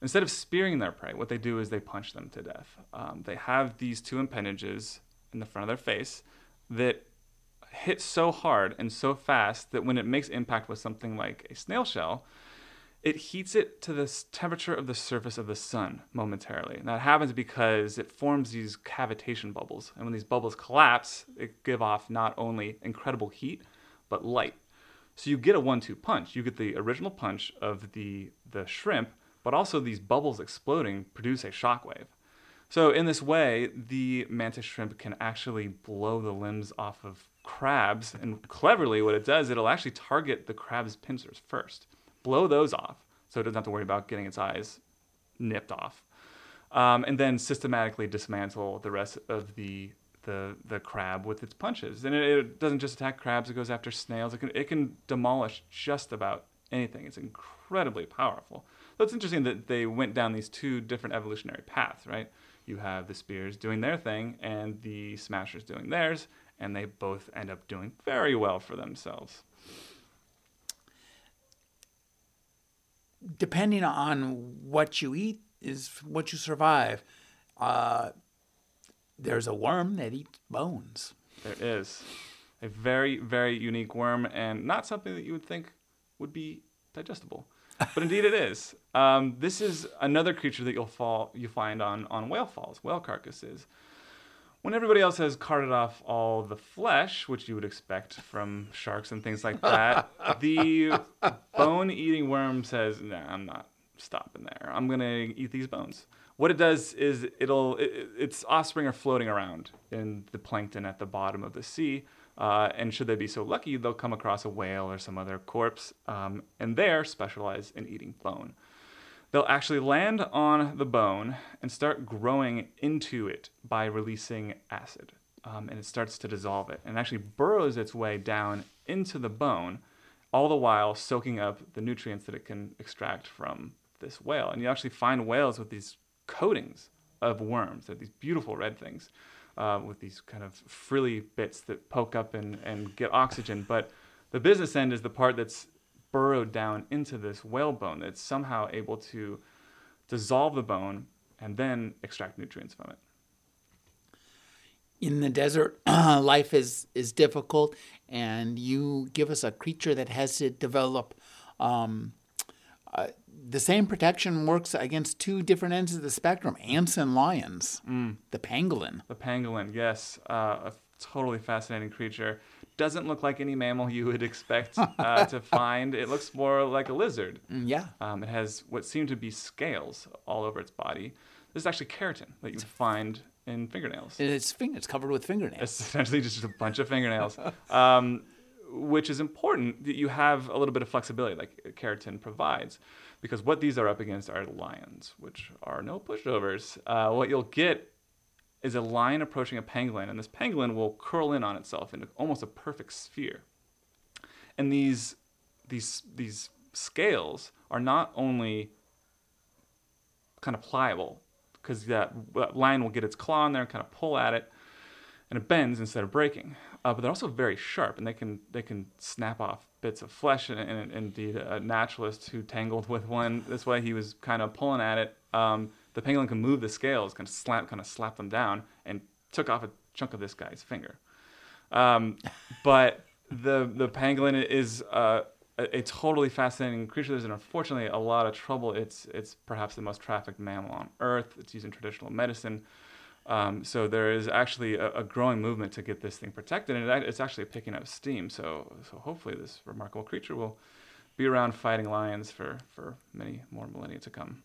Instead of spearing their prey, what they do is they punch them to death. Um, they have these two appendages in the front of their face that hit so hard and so fast that when it makes impact with something like a snail shell, it heats it to the temperature of the surface of the sun momentarily. And that happens because it forms these cavitation bubbles. And when these bubbles collapse, it give off not only incredible heat, but light. So you get a one-two punch. You get the original punch of the the shrimp, but also these bubbles exploding produce a shockwave. So in this way, the mantis shrimp can actually blow the limbs off of crabs, and cleverly, what it does, it'll actually target the crab's pincers first, blow those off, so it doesn't have to worry about getting its eyes nipped off, um, and then systematically dismantle the rest of the the the crab with its punches. And it, it doesn't just attack crabs; it goes after snails. It can it can demolish just about anything. It's incredibly powerful. So it's interesting that they went down these two different evolutionary paths, right? You have the spears doing their thing and the smashers doing theirs, and they both end up doing very well for themselves. Depending on what you eat is what you survive. Uh, there's a worm that eats bones. There is a very, very unique worm, and not something that you would think would be digestible, but indeed it is. Um, this is another creature that you'll fall you find on on whale falls, whale carcasses. When everybody else has carted off all the flesh, which you would expect from sharks and things like that, the bone-eating worm says, "Nah, I'm not stopping there. I'm gonna eat these bones." What it does is it'll it, its offspring are floating around in the plankton at the bottom of the sea, uh, and should they be so lucky, they'll come across a whale or some other corpse, um, and they're specialized in eating bone. They'll actually land on the bone and start growing into it by releasing acid. Um, and it starts to dissolve it and actually burrows its way down into the bone, all the while soaking up the nutrients that it can extract from this whale. And you actually find whales with these coatings of worms. They're these beautiful red things uh, with these kind of frilly bits that poke up and, and get oxygen. But the business end is the part that's burrowed down into this whale bone that's somehow able to dissolve the bone and then extract nutrients from it. In the desert, life is, is difficult, and you give us a creature that has to develop um, uh, the same protection works against two different ends of the spectrum ants and lions. Mm. The pangolin. The pangolin, yes. Uh, a totally fascinating creature. Doesn't look like any mammal you would expect uh, to find. It looks more like a lizard. Mm, yeah. Um, it has what seem to be scales all over its body. This is actually keratin that you find in fingernails. It's, it's covered with fingernails. It's essentially just a bunch of fingernails. Um, which is important that you have a little bit of flexibility like keratin provides because what these are up against are lions, which are no pushovers. Uh, what you'll get is a lion approaching a pangolin, and this pangolin will curl in on itself into almost a perfect sphere. And these these these scales are not only kind of pliable because that lion will get its claw in there and kind of pull at it, and it bends instead of breaking. Uh, but they're also very sharp, and they can they can snap off bits of flesh. And, and, indeed, a naturalist who tangled with one this way, he was kind of pulling at it. Um, the pangolin can move the scales, kind of slap, kind of slap them down, and took off a chunk of this guy's finger. Um, but the the pangolin is uh, a, a, totally fascinating creature. There's unfortunately a lot of trouble. It's it's perhaps the most trafficked mammal on Earth. It's used in traditional medicine. Um, so there is actually a, a, growing movement to get this thing protected, and it, it's actually picking up steam. So, so hopefully, this remarkable creature will be around fighting lions for, for many more millennia to come.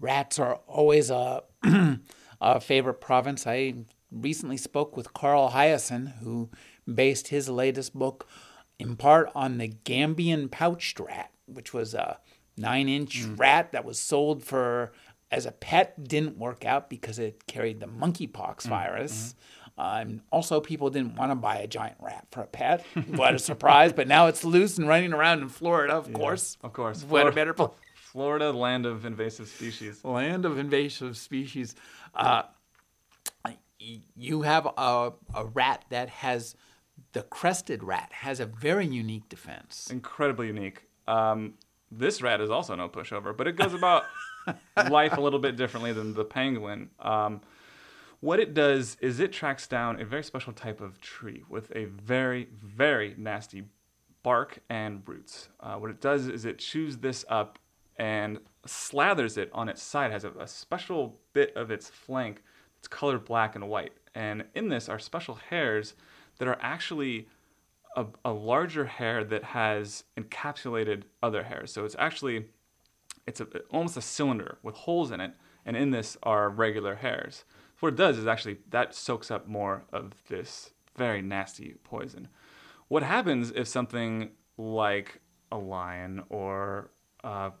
Rats are always a, a favorite province. I recently spoke with Carl Hiaasen, who based his latest book in part on the Gambian pouched rat, which was a nine inch mm. rat that was sold for as a pet didn't work out because it carried the monkeypox mm-hmm. virus. Mm-hmm. Um, also, people didn't want to buy a giant rat for a pet. what a surprise! But now it's loose and running around in Florida, of yeah, course. Of course. What Florida, a better place. Florida, land of invasive species. Land of invasive species. Uh, you have a, a rat that has the crested rat has a very unique defense. Incredibly unique. Um, this rat is also no pushover, but it goes about life a little bit differently than the pangolin. Um, what it does is it tracks down a very special type of tree with a very, very nasty bark and roots. Uh, what it does is it chews this up and slathers it on its side. Has a, a special bit of its flank that's colored black and white. And in this are special hairs that are actually a, a larger hair that has encapsulated other hairs. So it's actually it's a, almost a cylinder with holes in it, and in this are regular hairs. What it does is actually that soaks up more of this very nasty poison. What happens if something like a lion or uh, a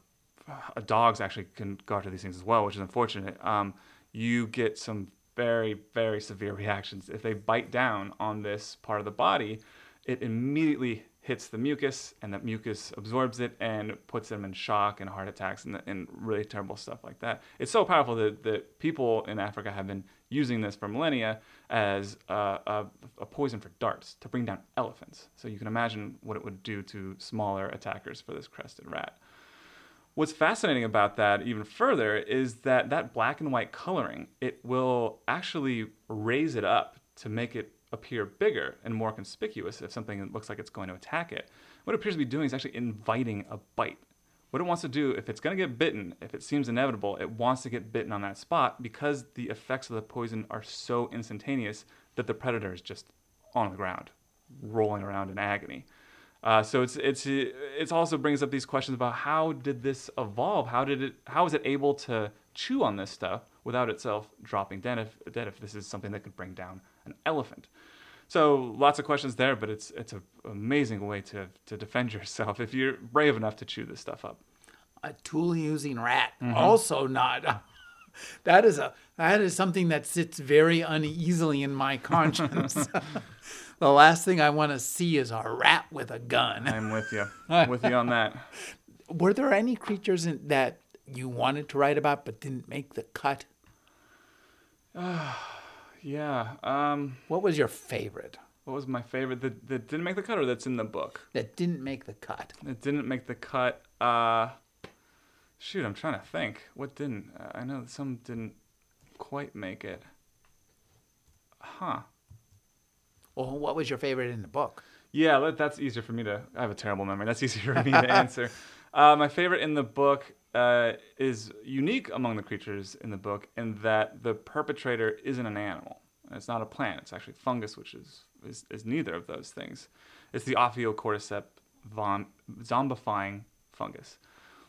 dog's actually can go after these things as well, which is unfortunate. Um, you get some very, very severe reactions. If they bite down on this part of the body, it immediately hits the mucus, and that mucus absorbs it and puts them in shock and heart attacks and, and really terrible stuff like that. It's so powerful that, that people in Africa have been using this for millennia as a, a, a, poison for darts to bring down elephants. So you can imagine what it would do to smaller attackers for this crested rat. What's fascinating about that, even further, is that that black and white coloring it will actually raise it up to make it appear bigger and more conspicuous if something looks like it's going to attack it. What it appears to be doing is actually inviting a bite. What it wants to do, if it's going to get bitten, if it seems inevitable, it wants to get bitten on that spot because the effects of the poison are so instantaneous that the predator is just on the ground, rolling around in agony. Uh, so it's it's it also brings up these questions about how did this evolve? How did it? How is it able to chew on this stuff without itself dropping dead? If dead, if this is something that could bring down an elephant. So lots of questions there, but it's it's an amazing way to to defend yourself if you're brave enough to chew this stuff up. A tool using rat, mm-hmm. also not. that is a that is something that sits very uneasily in my conscience. the last thing I want to see is a rat with a gun. I'm with you. I'm with you on that. Were there any creatures in, that you wanted to write about but didn't make the cut? Yeah. Um, what was your favorite? What was my favorite that, that didn't make the cut or that's in the book? That didn't make the cut. That didn't make the cut. Uh, shoot, I'm trying to think. What didn't? I know some didn't quite make it. Huh. Well, what was your favorite in the book? Yeah, that's easier for me to. I have a terrible memory. That's easier for me to answer. Uh, my favorite in the book uh, is unique among the creatures in the book in that the perpetrator isn't an animal. It's not a plant. It's actually fungus, which is, is, is neither of those things. It's the Ophiocordyceps vom- zombifying fungus.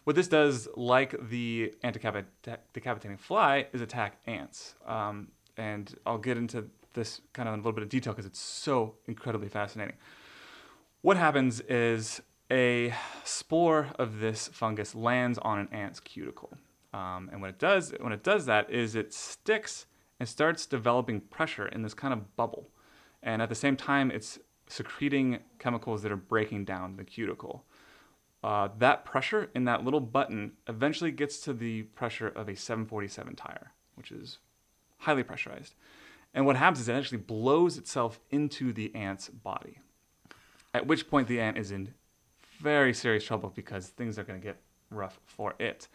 What this does, like the ant-decapitating fly, is attack ants. Um, and I'll get into this kind of in a little bit of detail because it's so incredibly fascinating. What happens is a spore of this fungus lands on an ant's cuticle. Um, and what it does, when it does that, is it sticks and starts developing pressure in this kind of bubble. And at the same time, it's secreting chemicals that are breaking down the cuticle. Uh, that pressure in that little button eventually gets to the pressure of a 747 tire, which is highly pressurized. And what happens is it actually blows itself into the ant's body. At which point the ant is in very serious trouble because things are going to get rough for it.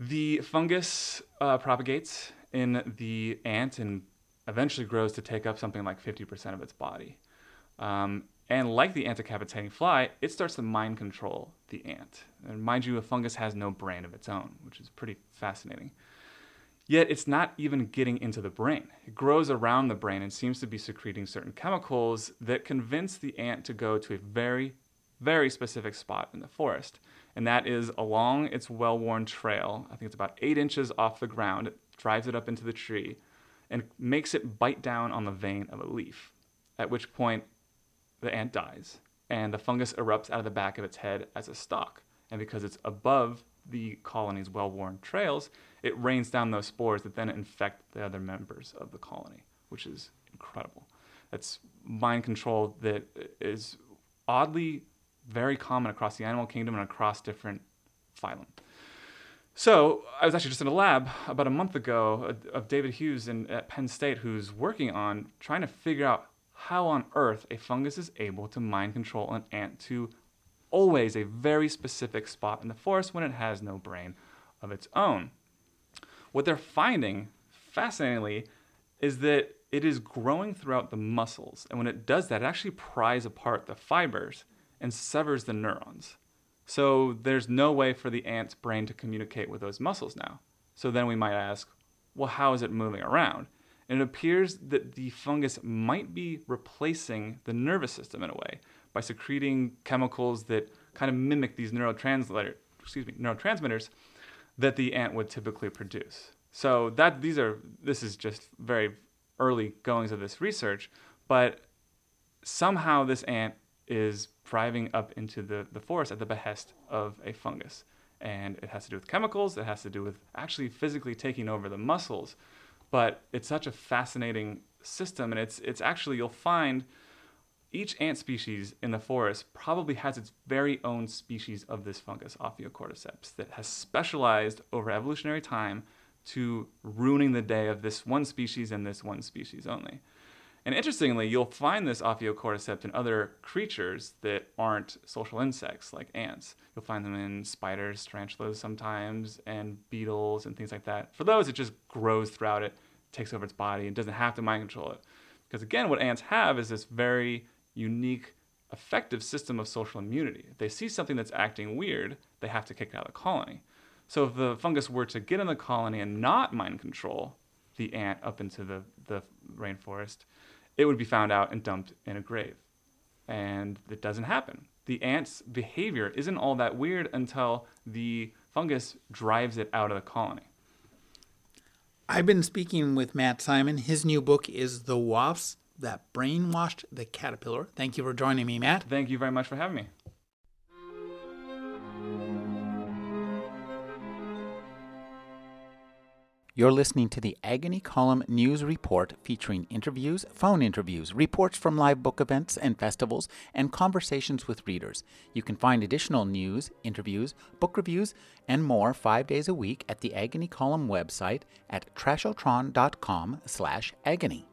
The fungus uh, propagates in the ant and eventually grows to take up something like 50% of its body. Um, and like the ant-decapitating fly, it starts to mind control the ant. And mind you, a fungus has no brain of its own, which is pretty fascinating. Yet it's not even getting into the brain. It grows around the brain and seems to be secreting certain chemicals that convince the ant to go to a very very specific spot in the forest, and that is along its well worn trail. I think it's about eight inches off the ground. It drives it up into the tree and makes it bite down on the vein of a leaf, at which point the ant dies, and the fungus erupts out of the back of its head as a stalk. And because it's above the colony's well worn trails, it rains down those spores that then infect the other members of the colony, which is incredible. That's mind control that is oddly very common across the animal kingdom and across different phylum. So I was actually just in a lab about a month ago of David Hughes in, at Penn State, who's working on trying to figure out how on earth a fungus is able to mind control an ant to always a very specific spot in the forest when it has no brain of its own. What they're finding, fascinatingly, is that it is growing throughout the muscles. And when it does that, it actually pries apart the fibers and severs the neurons. So there's no way for the ant's brain to communicate with those muscles now. So then we might ask, well, how is it moving around? And it appears that the fungus might be replacing the nervous system in a way by secreting chemicals that kind of mimic these neurotransmitter, excuse me, neurotransmitters that the ant would typically produce. So that these are this is just very early goings of this research, but somehow this ant is driving up into the, the forest at the behest of a fungus. And it has to do with chemicals, it has to do with actually physically taking over the muscles. But it's such a fascinating system, and it's, it's actually, you'll find each ant species in the forest probably has its very own species of this fungus, Ophiocordyceps, that has specialized over evolutionary time to ruining the day of this one species and this one species only. And interestingly, you'll find this Ophiocordyceps in other creatures that aren't social insects, like ants. You'll find them in spiders, tarantulas sometimes, and beetles and things like that. For those, it just grows throughout it, takes over its body, and doesn't have to mind control it. Because again, what ants have is this very unique, effective system of social immunity. If they see something that's acting weird, they have to kick it out of the colony. So if the fungus were to get in the colony and not mind control the ant up into the, the rainforest, it would be found out and dumped in a grave. And it doesn't happen. The ant's behavior isn't all that weird until the fungus drives it out of the colony. I've been speaking with Matt Simon. His new book is The Wasps That Brainwashed the Caterpillar. Thank you for joining me, Matt. Thank you very much for having me. You're listening to the Agony Column News Report featuring interviews, phone interviews, reports from live book events and festivals, and conversations with readers. You can find additional news, interviews, book reviews, and more five days a week at the Agony Column website at trashotron.com slash agony.